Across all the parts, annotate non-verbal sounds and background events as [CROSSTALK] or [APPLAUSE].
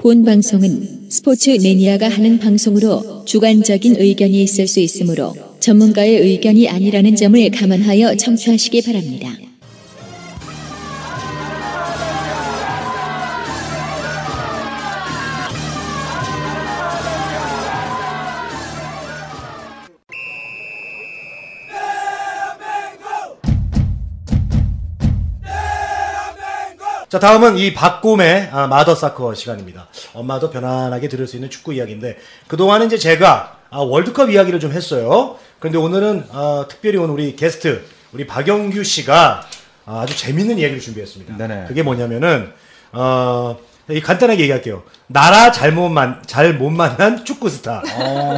본 방송은 스포츠 매니아가 하는 방송으로 주관적인 의견이 있을 수 있으므로 전문가의 의견이 아니라는 점을 감안하여 청취하시기 바랍니다. 자, 다음은 이 박곰의 아, 마더사커 시간입니다. 엄마도 편안하게 들을 수 있는 축구 이야기인데, 그동안은 이제 제가 아, 월드컵 이야기를 좀 했어요. 그런데 오늘은 아, 특별히 오늘 우리 게스트, 우리 박영규 씨가 아, 주 재밌는 이야기를 준비했습니다. 네네. 그게 뭐냐면은, 어, 이 간단하게 얘기할게요. 나라 잘못 만, 잘 못 만난 축구 스타.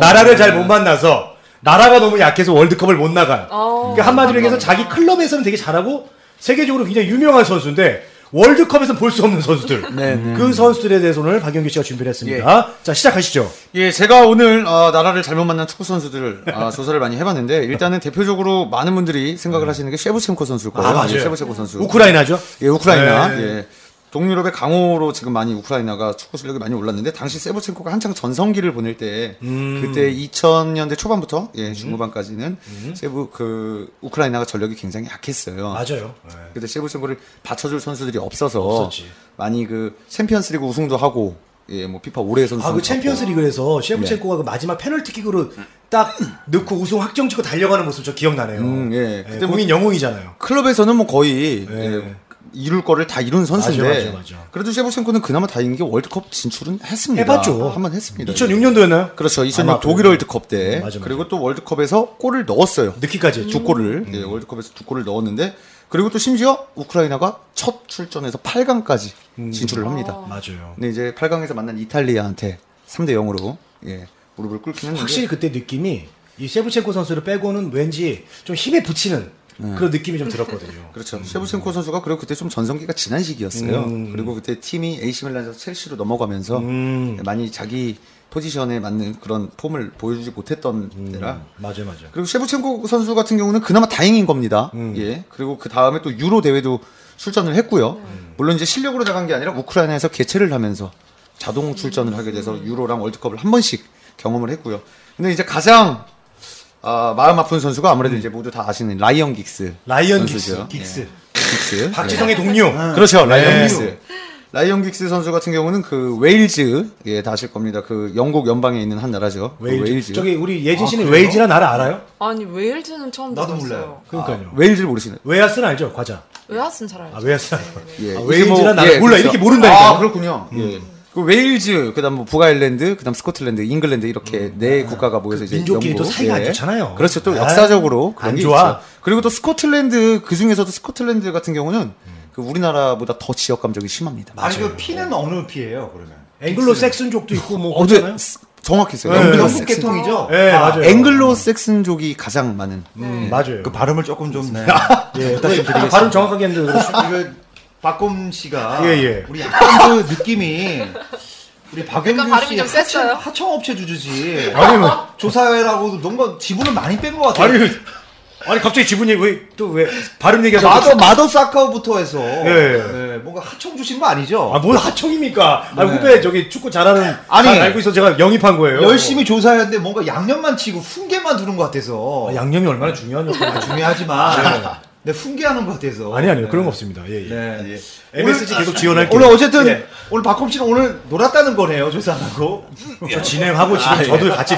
나라를 잘 못 만나서, 나라가 너무 약해서 월드컵을 못 나간. 그러니까 한마디로 얘기해서 자기 클럽에서는 되게 잘하고, 세계적으로 굉장히 유명한 선수인데, 월드컵에서는 볼수 없는 선수들. [LAUGHS] 네, 네. 그 선수들에 대해서 오늘 박영규 씨가 준비를 했습니다. 자, 시작하시죠. 예, 제가 오늘 어, 나라를 잘못 만난 축구 선수들을 아, [LAUGHS] 조사를 많이 해봤는데 일단은 대표적으로 많은 분들이 생각을 하시는 게 셰브첸코 선수일 거예요. 아, 맞아요. 예, 셰브첸코 선수. 우크라이나죠? 예, 우크라이나. 네. 예. 동유럽의 강호로 지금 많이 우크라이나가 축구 실력이 많이 올랐는데 당시 세브첸코가 한창 전성기를 보낼 때 음. 그때 2000년대 초반부터 예, 중후반까지는 세브 그 우크라이나가 전력이 굉장히 약했어요. 맞아요. 네. 그때 세브첸코를 받쳐줄 선수들이 없어서 없었지. 많이 그 챔피언스리그 우승도 하고 예, 뭐 피파 올해 선수 아, 그 챔피언스 리그에서 셰프첸코가 그 마지막 페널티킥으로 딱 넣고 우승 확정 찍고 달려가는 모습 저 기억나네요. 음, 예. 예, 그때 국민 영웅이잖아요. 클럽에서는 뭐 거의 네. 예, 이룰 거를 다 이룬 선수인데 맞아, 맞아, 맞아. 그래도 셰브첸코는 그나마 다행인 게 월드컵 진출은 했습니다. 해봤죠. 한 번 했습니다. 2006년도였나요? 그렇죠. 2006 아마 독일 월드컵 때 맞아, 맞아. 그리고 또 월드컵에서 골을 넣었어요. 넣기까지 했죠. 두 골을 예, 월드컵에서 두 골을 넣었는데 그리고 또 심지어 우크라이나가 첫 출전에서 8강까지 음. 진출을 합니다. 맞아요. 근데 이제 8강에서 만난 이탈리아한테 3대 0으로 예, 무릎을 꿇긴 했는데 확실히 그때 느낌이 이 셰프첸코 선수를 빼고는 왠지 좀 힘에 붙이는 그런 느낌이 좀 들었거든요. [LAUGHS] 그렇죠. 셰브첸코 선수가 그리고 그때 좀 전성기가 지난 시기였어요. 음. 그리고 그때 팀이 AC 밀란에서 첼시로 넘어가면서 음. 많이 자기 포지션에 맞는 그런 폼을 보여주지 못했던 때라. 맞아요, 맞아요. 그리고 셰브첸코 선수 같은 경우는 그나마 다행인 겁니다. 음. 예. 그리고 그 다음에 또 유로 대회도 출전을 했고요. 물론 이제 실력으로 나간 게 아니라 우크라이나에서 개최를 하면서 자동 출전을 하게 돼서 유로랑 월드컵을 한 번씩 경험을 했고요. 근데 이제 가장 아, 마음 아픈 선수가 아무래도 이제 모두 다 아시는 라이언 긱스. 라이언 선수죠. 긱스, 긱스. 예. 긱스. [LAUGHS] 박지성의 동료. 그렇죠. 라이언 네. 긱스. 라이언 긱스 선수 같은 경우는 그 웨일즈, 예, 다 아실 겁니다. 그 영국 연방에 있는 한 나라죠. 그 웨일즈. 저기 우리 예진 씨는 아? 웨일즈라 나라 알아요? 아니 웨일즈는 처음 나도 들어봤어요. 몰라요. 그러니까요. 웨일즈를 모르시는. 웨하스는 알죠? 과자. 웨하스는 잘 알죠. 아, 웨하스. 예, 아, 이게 웨일즈라 나라 예, 몰라. 그렇죠. 이렇게 모른다니까요. 아, 그렇군요. 예. 그 웨일즈, 그다음 뭐 북아일랜드, 그다음 스코틀랜드, 잉글랜드 이렇게 네 국가가 모여서 이제 음. 그 민족끼리 또 사이가 안 좋잖아요. 그렇죠. 또 아, 역사적으로 그런 안게 좋아. 있죠. 그리고 또 스코틀랜드 그 중에서도 스코틀랜드 같은 경우는 그 우리나라보다 더 지역 감정이 심합니다. 아니 그 피는 어느 피예요 그러면? 앵글로 색슨족도 있고 뭐 어. 네, 정확했어요. 네, 앵글로 영국. 계통이죠? 네, 아, 맞아요. 앵글로 색슨족이 가장 많은. 음, 맞아요. 그 발음을 조금 좀 네. [LAUGHS] 예, 다시 좀 드리겠습니다. 발음 정확하게 했는데. [LAUGHS] 이거 박곰 씨가 예, 예. 우리 약간 그 느낌이 우리 박영규 약간 발음이 씨좀 셌어요. 하청, 하청업체 주주지 아니 뭐 조사회라고 뭔가 지분을 많이 뺀 것 같아요. 아니 아니 갑자기 지분이 왜또왜 발음 얘기하다 마더 마더 사커부터 해서 예. 네, 뭔가 하청 주신 거 아니죠? 아뭘 하청입니까? 아 네. 후배 저기 축구 잘하는 아니, 잘 알고 있어 제가 영입한 거예요. 열심히 조사했는데 뭔가 양념만 치고 훈계만 두는 것 같아서 아, 양념이 얼마나 중요한 역할을 중요하지만 네, 훈계하는 것 같아서 아니 아니요 네. 그런 거 없습니다. 예, 예. 네. MSG 계속 지원할게요. 오늘 어쨌든 예. 오늘 박범 씨는 오늘 놀았다는 거네요 조사하고. 저 진행하고 지금 저도 같이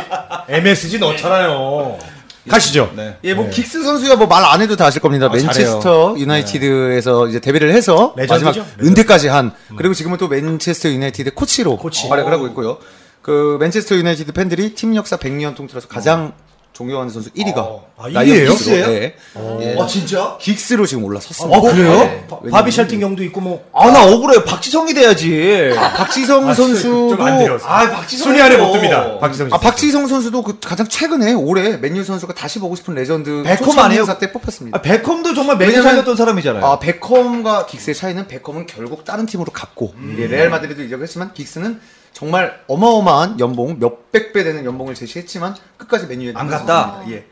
MSG 넣잖아요. 가시죠. 네. 예, 뭐 긱스 선수야 뭐 말 안 해도 다 아실 겁니다. 맨체스터 유나이티드에서 이제 데뷔를 해서 레전드죠? 마지막 레전드. 은퇴까지 한 그리고 지금은 또 맨체스터 유나이티드 코치로 코치. 활약을 하고 있고요. 그 맨체스터 유나이티드 팬들이 팀 역사 100년 통틀어서 가장 존 경하는 선수 1위가 어. 아, 1위 예요? 긱스예요? 네. 예. 아 진짜? 긱스로 지금 올라섰습니다. 어 그래요? 네. 바- 바비 찰튼 경도 있고 뭐 아 나 억울해 박지성이 돼야지. 박지성 아, 선수도. 아 박지성 순위 안에 못 듭니다. 박지성 씨. 아, 박지성 선수도 그 가장 최근에 올해 맨유 선수가 다시 보고 싶은 레전드 베컴 아니에요? 행사 때 뽑혔습니다. 아, 베컴도 정말 왜냐면- 살렸던 사람이잖아요. 아, 베컴과 긱스의 차이는 베컴은 결국 다른 팀으로 갔고 음. 예, 레알 마드리드 이적을 했지만 긱스는 정말 어마어마한 연봉 몇백 배 되는 연봉을 제시했지만 끝까지 맨유에 안 갔다? 아. 예.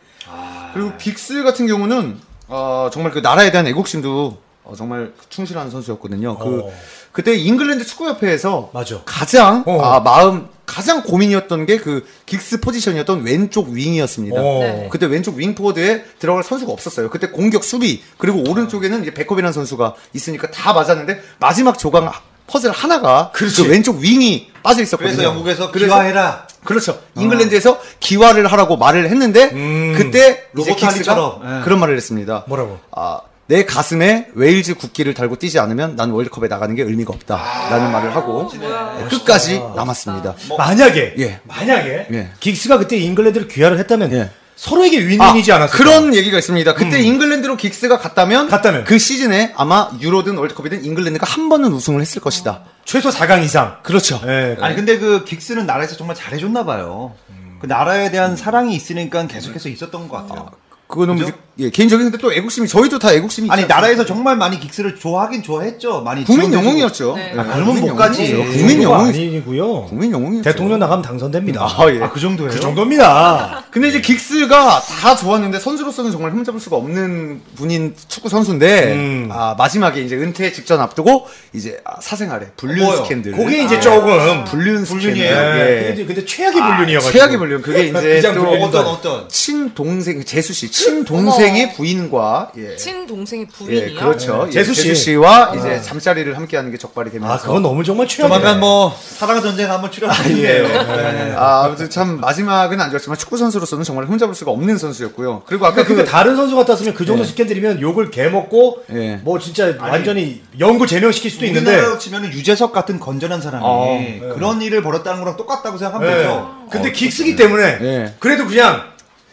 그리고 긱스 같은 경우는 어, 정말 그 나라에 대한 애국심도 어, 정말 충실한 선수였거든요. 그 어. 그때 잉글랜드 축구협회에서 맞아. 가장 어. 아, 마음 가장 고민이었던 게 그 긱스 포지션이었던 왼쪽 윙이었습니다. 어. 네. 그때 왼쪽 윙포워드에 들어갈 선수가 없었어요. 그때 공격 수비 그리고 오른쪽에는 이제 베컴이라는 선수가 있으니까 다 맞았는데 마지막 조각 퍼즐 하나가 그 왼쪽 윙이 빠져 있었거든요. 그래서 영국에서 그래서- 귀화해라. 그렇죠. 잉글랜드에서 귀화를 하라고 말을 했는데 음. 그때 로버트 긱스가 할리처럼, 예. 그런 말을 했습니다. 뭐라고? 아, 내 가슴에 웨일즈 국기를 달고 뛰지 않으면 난 월드컵에 나가는 게 의미가 없다라는 말을 하고 네, 끝까지 남았습니다. 만약에 예. 만약에 예. 긱스가 그때 잉글랜드를 귀화를 했다면 예. 서로에게 윈윈이지 않았을까? 그런 얘기가 있습니다. 그때 잉글랜드로 긱스가 갔다면, 갔다면. 그 시즌에 아마 유로든 월드컵이든 잉글랜드가 한 번은 우승을 했을 것이다. 최소 4강 이상. 그렇죠. 예. 아니 근데 그 긱스는 나라에서 정말 잘해줬나 봐요. 그 나라에 대한 사랑이 있으니까 계속해서 있었던 것 같아요. 그거는 그죠? 이제, 예, 개인적인 근데 또 애국심이 저희도 다 애국심이 아니 있지 나라에서 정말 많이 긱스를 좋아하긴 좋아했죠. 많이 국민 지원해주고. 영웅이었죠. 네. 예, 아, 그러면 국민 못 가지. 국민 영웅이 아니고요. 국민 영웅이었죠. 대통령 나가면 당선됩니다. 아, 예. 아, 그 정도예요? 그 정도입니다. 근데 이제 긱스가 다 좋았는데 선수로서는 정말 흠잡을 수가 없는 분인 축구 선수인데 음. 아, 마지막에 이제 은퇴 직전 앞두고 이제 아, 사생활에 불륜 뭐요? 스캔들. 그게 이제 아, 조금 불륜 스캔들. 불륜이에요? 예. 예. 근데, 근데 최악의 불륜이어가지고. 최악의 불륜. 그게 [LAUGHS] 이제 그냥 또 불륜이다. 어떤 어떤 친동생 재수 씨 친동생의 부인과 예. 친동생의 예, 부인이요? 그렇죠. 네. 예, 재수 씨. 재수 씨와 이제 잠자리를 함께 하는 게 적발이 되면서 아, 그건 너무 정말 최악이에요. 조만간 뭐 사랑 전쟁 한번 출연하겠네요. 네. 아, 아무튼 참 마지막은 안 좋았지만 축구 선수로서는 정말 흠잡을 수가 없는 선수였고요. 그리고 아까 그러니까 그그 다른 선수 같았으면 그 정도 예. 스캔들이면 욕을 개 먹고 예. 뭐 진짜 완전히 영구 제명시킬 수도 있는데 우리나라로 치면은 유재석 같은 건전한 사람이 어, 네. 그런 일을 벌였다는 거랑 똑같다고 생각하면 예. 되죠. 근데 긱스기 때문에 예. 그래도 그냥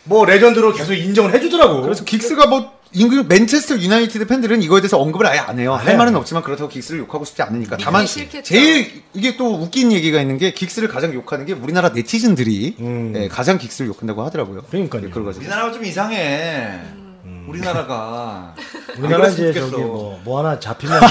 뭐 레전드로 계속 인정을 해주더라고. 그래서 긱스가 뭐 잉글 맨체스터 유나이티드 팬들은 이거에 대해서 언급을 아예 안 해요. 할 네. 말은 없지만 그렇다고 긱스를 욕하고 싶지 않으니까. 다만 싫겠죠. 제일 이게 또 웃긴 얘기가 있는 게 긱스를 가장 욕하는 게 우리나라 네티즌들이 음. 예, 가장 긱스를 욕한다고 하더라고요. 그러니까요. 예, 그걸 가지고. 우리나라가 좀 이상해. 우리나라가 우리나라 안 이제 저기. 뭐, 뭐 하나 잡히면 이제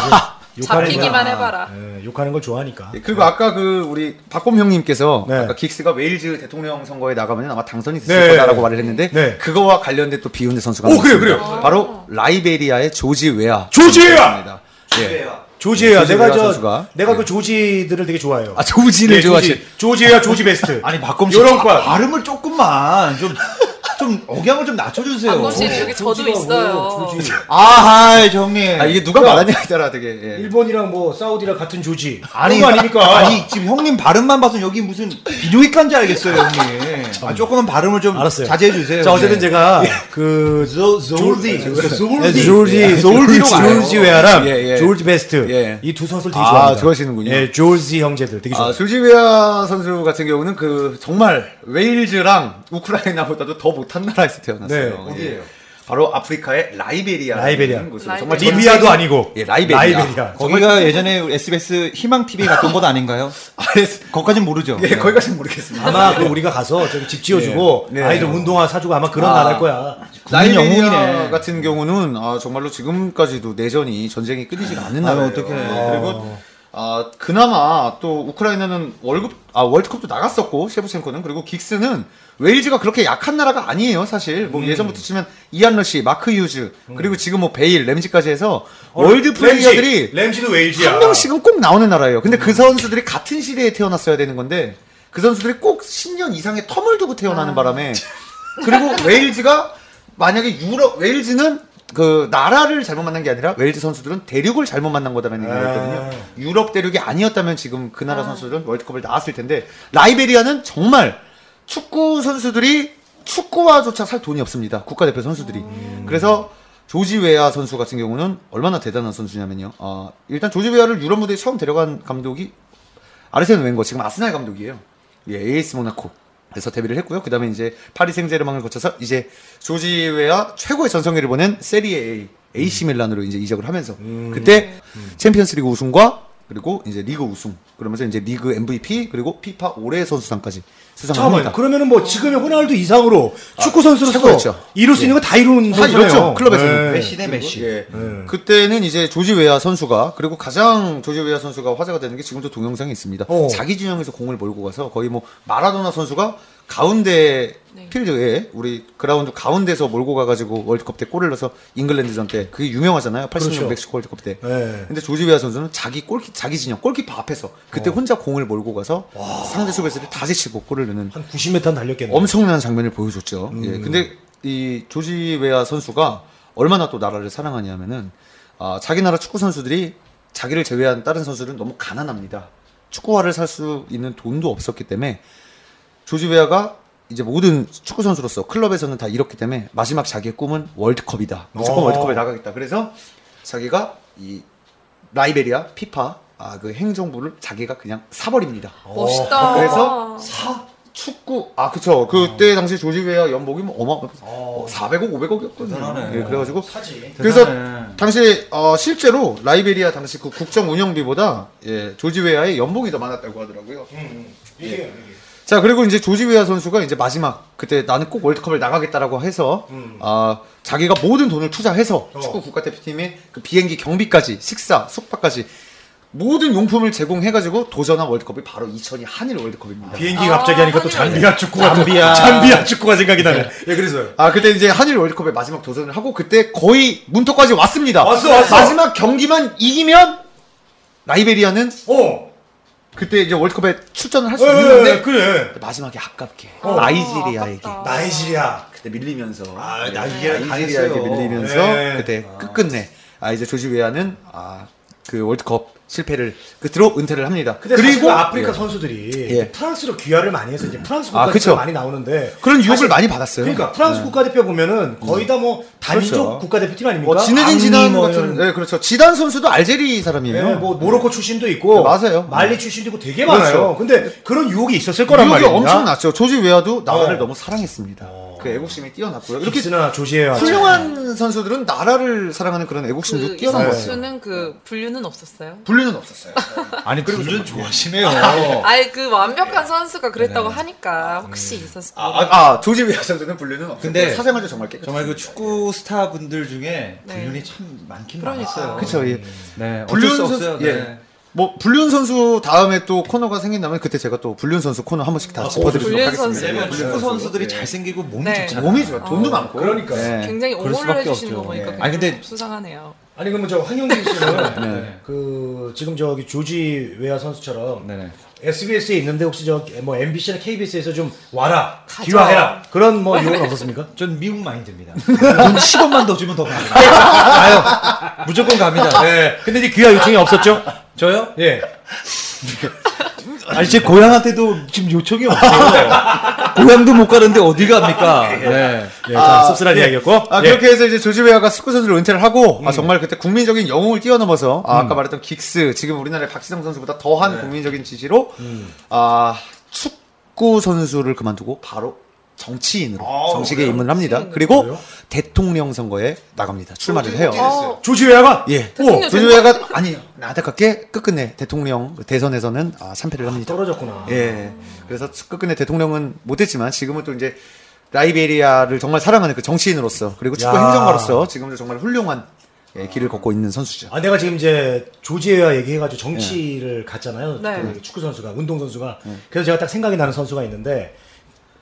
잡히기만 걸- 해봐라. 예, 욕하는 걸 좋아하니까. 예, 그리고 아까 그 우리 박범 형님께서 네. 아까 긱스가 웨일즈 대통령 선거에 나가면 아마 당선이 됐을 네. 거다라고 말을 했는데 네. 그거와 관련된 또 비운의 선수가 오, 그래요. 그래요. 바로 라이베리아의 조지 웨아. 조지 웨아! 예. 조지예요. 조지 내가 웨아 저 선수가. 내가 예. 그 조지들을 되게 좋아해요. 아 조지를 예, 좋아하시. 조지. 조지예요. 조지 베스트. [LAUGHS] 아니 박범 씨 바- 과. 발음을 조금만 좀 좀 억양을 좀 낮춰주세요. 박범 씨 여기 저도 있어요. 조지. 아하이 형님. 아 이게 누가 말하냐에 따라 되게. 예. 일본이랑 뭐 사우디랑 같은 조지. 아니 그런 거 아닙니까? 아니 지금 형님 발음만 봐서 여기 무슨 비뇨기과인지 알겠어요 형님. [LAUGHS] 아, 조금은 발음을 좀 알았어요. 자제해 주세요. 자 어쨌든 네. 제가 그 조- 조지. 조지 조지. 조지 웨아랑 예, 예. 조지 베스트 예. 이 두 선수를 되게 아, 좋아합니다. 좋아하시는군요. 예, 조지 형제들 되게 아, 좋아요. 조지 웨아 선수 같은 경우는 그 정말 웨일즈랑 우크라이나보다도 더 못한 나라에서 태어났어요. 네. 예. 어디예요? 바로 아프리카의 라이베리아. 라이베리아. 정말 라이베리아. 리비아도 아니고 예, 라이베리아. 라이베리아. 거기가 예전에 SBS 희망 TV 갔던 곳 아닌가요? [LAUGHS] 거기까지는 모르죠. 예, 거기까지는 모르겠습니다. 아마 그 우리가 가서 저기 집 지어주고 예. 네. 아이들 운동화 사주고 아마 그런 아. 나라일 거야. 라이베리아 영웅이네. 같은 경우는 아, 정말로 지금까지도 내전이 전쟁이 끊이지가 않는. 어떡해. 예, 그리고 아, 그나마 또 우크라이나는 월급 아 월드컵도 나갔었고 셰프첸코는 그리고 긱스는 웨일즈가 그렇게 약한 나라가 아니에요 사실 음. 뭐 예전부터 치면 이안 러시, 마크 휴즈 그리고 지금 뭐 베일, 램지까지 해서 월드 플레이어들이 어, 램지, 램지도 웨일즈야. 한 명씩은 꼭 나오는 나라예요. 근데 그 선수들이 같은 시대에 태어났어야 되는 건데 그 선수들이 꼭 10년 이상의 텀을 두고 태어나는 바람에 그리고 웨일즈가 만약에 유럽 웨일즈는 그 나라를 잘못 만난 게 아니라 웨일즈 선수들은 대륙을 잘못 만난 거다라는 얘기가 있거든요. 유럽 대륙이 아니었다면 지금 그 나라 선수들은 월드컵을 나왔을 텐데 라이베리아는 정말 축구 선수들이 축구화조차 살 돈이 없습니다. 국가대표 선수들이. 그래서 조지 웨아 선수 같은 경우는 얼마나 대단한 선수냐면요. 어, 일단 조지 웨아를 유럽 무대에 처음 데려간 감독이 아르센 벵거 지금 아스날 감독이에요. 예, AS 모나코. 에서 데뷔를 했고요. 그 다음에 이제 파리 생제르맹을 거쳐서 이제 조지 웨아 최고의 전성기를 보낸 세리에 A, AC 밀란으로 이제 이적을 하면서 그때 챔피언스리그 우승과 그리고 이제 리그 우승 그러면서 이제 리그 MVP 그리고 피파 올해 선수상까지 수상합니다. 잠깐만. 그러면은 뭐 지금의 호날두 이상으로 축구 선수로서 최고였죠. 이룰 수 있는 거 다 이룬 다 선수예요. 이뤘죠. 클럽에서는. 네. 메시 대 메시. 예. 그때는 이제 조지 웨아 선수가 그리고 가장 조지 웨아 선수가 화제가 되는 게 지금도 동영상이 있습니다. 어. 자기 진영에서 공을 몰고 가서 거의 뭐 마라도나 선수가 가운데 네. 필드에 우리 그라운드 가운데서 몰고 가가지고 월드컵 때 골을 넣어서 잉글랜드전 때 그게 유명하잖아요. 80년 그렇죠. 멕시코 월드컵 때. 네. 근데 조지웨아 선수는 자기 골키 자기 진영 골키퍼 앞에서 그때 혼자 공을 몰고 가서 상대 수비수를 다 제치고 골을 넣는 한 90m 달렸겠네. 엄청난 장면을 보여줬죠. 예. 근데 이 조지웨아 선수가 얼마나 또 나라를 사랑하냐면은 아, 자기 나라 축구 선수들이 자기를 제외한 다른 선수들은 너무 가난합니다. 축구화를 살 수 있는 돈도 없었기 때문에 조지웨아가 이제 모든 축구 선수로서 클럽에서는 다 이렇기 때문에 마지막 자기의 꿈은 월드컵이다. 무조건 어. 월드컵에 나가겠다. 그래서 자기가 이 라이베리아 피파 아, 그 행정부를 자기가 그냥 사버립니다. 멋있다. 그래서 사 축구 아 그쵸 그때 당시 조지웨아 연봉이 뭐 어마 어. 400억 500억이었거든요. 대단하네. 예, 그래가지고 사지. 그래서 대단해. 당시 어, 실제로 라이베리아 당시 그 국정 운영비보다 예, 조지웨아의 연봉이 더 많았다고 하더라고요. 이게 이게. 자 그리고 이제 조지웨아 선수가 이제 마지막 그때 나는 꼭 월드컵을 나가겠다라고 해서 아 자기가 모든 돈을 투자해서 어. 축구 국가대표팀의 그 비행기 경비까지 식사 숙박까지 모든 용품을 제공해가지고 도전한 월드컵이 바로 2002 한일 월드컵입니다. 비행기 아, 갑자기 하니까 또 잠비아 축구가 잠비아. 잠비아 축구가 생각이 나네. 예, 그래서요. 아 그때 이제 한일 월드컵에 마지막 도전을 하고 그때 거의 문턱까지 왔습니다. 왔어, 왔어. 마지막 경기만 이기면 라이베리아는 어. 그때 이제 월드컵에 출전을 할수 예, 예, 있는데 그래. 마지막에 아깝게 어. 나이지리아에게 아깝다. 나이지리아. 그때 밀리면서 아, 네, 나이지리아 나이지리아에게. 밀리면서 네. 그때 끝끝내 아 이제 조지 웨아는 아 그 월드컵 실패를 끝으로 은퇴를 합니다. 그리고 그리고 아프리카 예. 선수들이 예. 프랑스로 귀화를 많이 해서 이제 프랑스 아, 국가대표 그쵸. 많이 나오는데 그런 유혹을 많이 받았어요. 그러니까 프랑스 네. 국가대표 보면은 거의 다뭐 단인족 그렇죠. 국가대표팀 아닙니까? 뭐 지네딘 지단 뭐 같은 네 그렇죠 지단 선수도 알제리 사람이에요. 네, 뭐 모로코 출신도 있고 네, 맞아요. 말리 출신도 있고 되게 그렇죠. 많아요. 근데 그런 유혹이 있었을 거란 유혹이 말이에요. 엄청 났죠. 조지 웨아도 나라를 어. 너무 사랑했습니다. 그 애국심이 뛰어났고요. 이렇게 이렇게나 조지해야 훌륭한 선수들은 나라를 사랑하는 그런 애국심도 그 뛰어난 것 같아요. 이선수는 그 분류는 없었어요? 분류는 없었어요. [LAUGHS] 아니 분류 좋아하시네요. [LAUGHS] 아니 그 완벽한 선수가 그랬다고 하니까 혹시 있었을 아, 거예요. 아, 아, 조지웨아 선수는 분류는 없었고 근데 사생활도 정말 깨끗. 정말 그 축구 스타 분들 중에 네. 분류이 참 많긴 그러니까. 많았어요. 그쵸, 예. 네, 수 선수, 없어요. 예. 네. 뭐 불륜 선수 다음에 또 코너가 생긴다면 그때 제가 또 불륜 선수 코너 한 번씩 다 짚어드리도록 불륜 하겠습니다. 불륜 축구 선수. 선수들이 예. 잘생기고 몸이 네. 좋잖아요. 몸이 좋아, 돈도 많고. 그러니까. 예. 굉장히 옹호를 해주시는 거 없죠. 보니까 아니, 근데- 수상하네요. 아니 그러면 저 황영진 씨는 [LAUGHS] 네. 그 지금 저기 조지 웨아 선수처럼 네네. SBS에 있는데 혹시 저 뭐 MBC나 KBS에서 좀 와라 가자. 귀화해라 그런 뭐 유혹은 없었습니까? [LAUGHS] 전 미국 마인드입니다. [LAUGHS] 돈 10원만 더 주면 더 갑니다. 가요. 무조건 갑니다. 네. 근데 이제 귀화 요청이 없었죠? 저요? 예. [LAUGHS] 아니 제 고향한테도 지금 요청이 없어요. 고향도 못 가는데 어디 갑니까? 네. 예, 자, 씁쓸한 이야기였고. 아, 예. 그렇게 해서 이제 조지웨아가 축구 선수로 은퇴를 하고, 아, 정말 그때 국민적인 영웅을 뛰어넘어서, 아, 까 말했던 긱스, 지금 우리나라의 박지성 선수보다 더한 국민적인 지지로, 아, 축구 선수를 그만두고 바로 정치인으로 아, 정식에 그래요? 입문을 합니다. 그리고 그래요? 대통령 선거에 나갑니다. 출마를 해요. 어, 조지 웨아가 예. 대통령 조지웨아가 아니 안타깝게 끝끝내 대통령 대선에서는 아, 참패를 합니다. 떨어졌구나. 예. 그래서 끝끝내 대통령은 못했지만 지금은 또 이제 라이베리아를 정말 사랑하는 그 정치인으로서 그리고 축구 야. 행정가로서 지금도 정말 훌륭한 예, 길을 걷고 있는 선수죠. 아, 내가 지금 이제 조지웨아 얘기해가지고 정치를 갔잖아요. 네. 그 축구 선수가, 운동 선수가. 그래서 제가 딱 생각이 나는 선수가 있는데,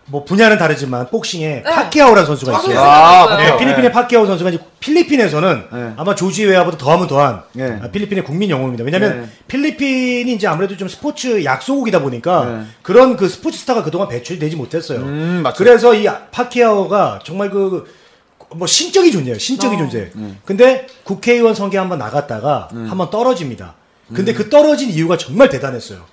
뭐 분야는 다르지만 복싱에 파키아오라는 선수가 있어요. 생각했어요. 네, 필리핀의 파키아오 선수가 이제 필리핀에서는 네. 아마 조지 웨아보다 더하면 더한 네. 아, 필리핀의 국민 영웅입니다. 왜냐하면 네. 필리핀이 이제 아무래도 좀 스포츠 약소국이다 보니까 네. 그런 그 스포츠 스타가 그동안 배출되지 못했어요. 음. 그래서 이 파키아오가 정말 그 뭐 신적이 존재예요. 신적인 어. 존재. 근데 국회의원 선거 한번 나갔다가 한번 떨어집니다. 근데 그 떨어진 이유가 정말 대단했어요.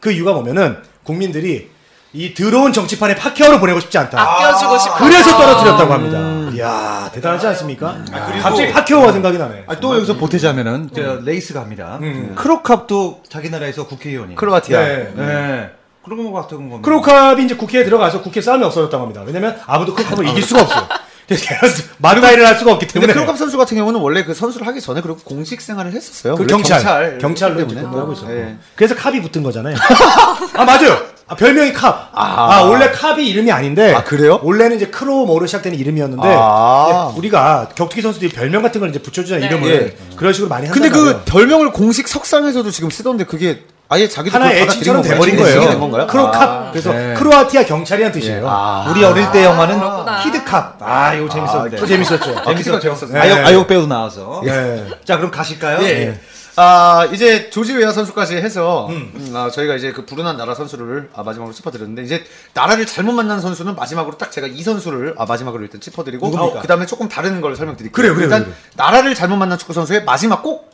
그 이유가 뭐면은 국민들이 이 더러운 정치판에 파키아오를 보내고 싶지 않다. 아껴주고 싶어. 그래서 떨어뜨렸다고 합니다. 이야, 대단하지 않습니까? 갑자기 파키아오가 생각이 나네. 아, 또 여기서 보태자면은 저 레이스 갑니다. 크로캅도 자기 나라에서 국회의원이. 크로아티아. 네. 네. 그런 거 같은 겁니다. 크로캅이 이제 국회에 들어가서 국회 싸움이 없어졌다고 합니다. 왜냐면 아무도 크로캅을 이길 수가 없어요. [LAUGHS] 그래서 걔가 맞다이를 할 수가 없기 근데 때문에. 크로캅 선수 같은 경우는 원래 그 선수를 하기 전에 그리고 공직 생활을 했었어요. 그 원래 경찰, 경찰, 로 때문에. 이제 근무하고 있었고. 예. 그래서 캅이 붙은 거잖아요. [LAUGHS] 아 맞아요. 아, 별명이 캅. 아, 원래 캅이 이름이 아닌데. 아, 그래요? 원래는 이제 크로모로 시작되는 이름이었는데 아. 우리가 격투기 선수들이 별명 같은 걸 이제 붙여주잖아요. 네. 이름을 예. 그런 식으로 많이 근데 한단 그 말이에요. 별명을 공식 석상에서도 지금 쓰던데 그게 아예 자기도 하나의 애칭처럼 돼버린? 거예요. 된 건가요? 크로캅. 아, 그래서 네. 크로아티아 경찰이란 뜻이에요. 아, 우리 어릴 때 영화는. 키드캅. 아, 이거 재밌었는데. 또 재밌었죠. 아, 키드가 재밌었어요. 네. 아역, 아역 배우 나와서. 네. 자, 그럼 가실까요? 예. 예. 아, 이제 조지 웨아 선수까지 해서 음, 아, 저희가 이제 그 불운한 나라 선수를 아, 마지막으로 짚어드렸는데 이제 나라를 잘못 만난 선수는 마지막으로 딱 제가 이 선수를 아, 마지막으로 일단 짚어드리고 누굽니까? 그 다음에 조금 다른 걸 설명드릴게요. 그래요, 그래요, 일단 그래요. 나라를 잘못 만난 축구 선수의 마지막 꼭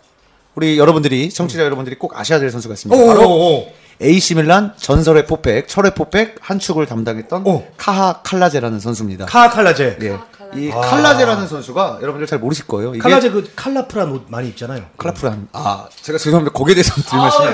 우리 여러분들이 청취자 여러분들이 꼭 아셔야 될 선수가 있습니다. 오, 바로 오, 오. AC 밀란 전설의 포백, 철의 포백 한 축을 담당했던 오. 카카 칼라제라는 선수입니다. 카카 칼라제. 예. 이 아. 칼라제라는 선수가 여러분들 잘 모르실 거예요. 이게 칼라제 그 칼라프란 옷 많이 입잖아요. 클라프란. 아, 제가 죄송합니다. 거기에 대해서 드릴 말씀이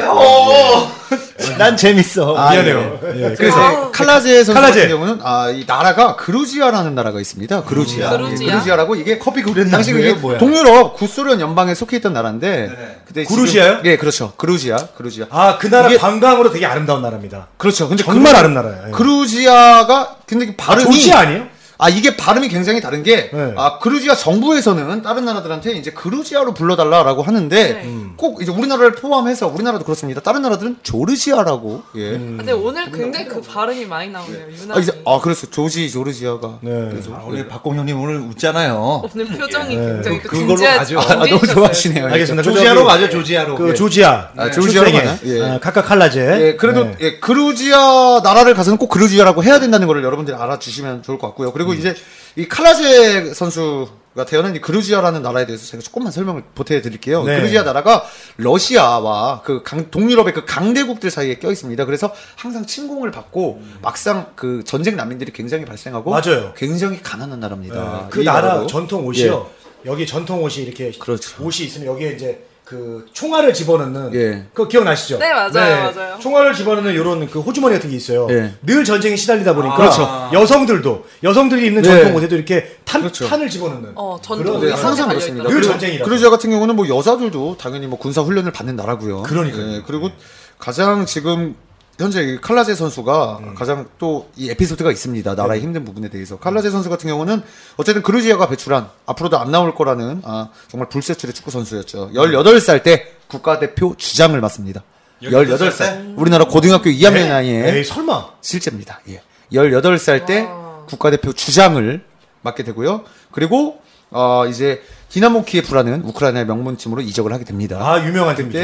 난 재밌어. 아, 미안해요. 예. 예. 그래서 칼라제 선수 칼라제. 같은 경우는 아, 이 나라가 그루지아라는 나라가 있습니다. 그루지아. 음. 예, 그루지아라고 이게 커피 그랬나? 당시 그게 뭐야? 동유럽 구소련 연방에 속해 있던 나라인데 그때 지금- 그루지아요? 예, 그렇죠. 그루지아. 그루지아. 아, 그 나라 이게- 관광으로 되게 아름다운 나라입니다. 그렇죠. 근데 정말 그루- 아름다워요. 예. 그루지아가 근데 발음이 조지 아니에요? 아 이게 발음이 굉장히 다른 게, 네. 아 그루지아 정부에서는 다른 나라들한테 이제 그루지아로 불러달라라고 하는데 네. 꼭 이제 우리나라를 포함해서 우리나라도 그렇습니다. 다른 나라들은 조르지아라고 예. 근데 오늘 굉장히 그 발음이 많이 나오네요. 유난히. 아 이제 아 그래서 조지 조르지아가 네. 그래서 아, 우리 박공 형님 오늘 웃잖아요. 오늘 표정이 네. 굉장히 그- 또 그걸로 가죠. 아, 너무. 좋아하시네요. 알겠습니다. 그 조지아로 가죠, 조지아로. 그 예. 조지아. 아, 조지아로 가나요? 예. 아, 카카 칼라제. 예, 그래도 네. 예, 그루지아 나라를 가서는 꼭 그루지아라고 해야 된다는 걸 여러분들이 알아주시면 좋을 것 같고요. 그리고 이제 이 칼라제 선수가 태어난 이 그루지아라는 나라에 대해서 제가 조금만 설명을 보태 드릴게요. 네. 그루지아 나라가 러시아와 그 강, 동유럽의 그 강대국들 사이에 껴 있습니다. 그래서 항상 침공을 받고 막상 그 전쟁 난민들이 굉장히 발생하고 맞아요. 굉장히 가난한 나라입니다. 네. 그이 나라 나라도. 전통 옷이요. 여기 전통 옷이 이렇게 그렇죠. 옷이 있으면 여기에 이제 그 총알을 집어넣는 예. 그거 기억나시죠? 네, 맞아요, 맞아요. 총알을 집어넣는 이런 그 호주머니 같은 게 있어요. 예. 늘 전쟁에 시달리다 보니까 그렇죠. 여성들도 여성들이 입는 네. 전통 옷에도 이렇게 탄, 그렇죠. 탄을 집어넣는 어, 전통 네, 항상. 그렇습니다. 늘 그리고 전쟁이라서. 그루지아 같은 경우는 뭐 여자들도 당연히 뭐 군사 훈련을 받는 나라고요. 그러니까요. 예, 그리고 가장 지금 현재 이 칼라제 선수가 음. 가장 또 이 에피소드가 있습니다. 나라의 힘든 부분에 대해서 칼라제 선수 같은 경우는 어쨌든 그루지아가 배출한 앞으로도 안 나올 거라는 아, 정말 불세출의 축구 선수였죠. 18살 때 국가대표 주장을 맡습니다. 18살. 우리나라 고등학교 2학년 에이, 나이에 에이 설마 실제입니다. 예. 18살 때 와. 국가대표 주장을 맡게 되고요. 그리고 어 이제 디나모 키예프라는 우크라이나의 명문팀으로 이적을 하게 됩니다. 아 유명한 팀이죠.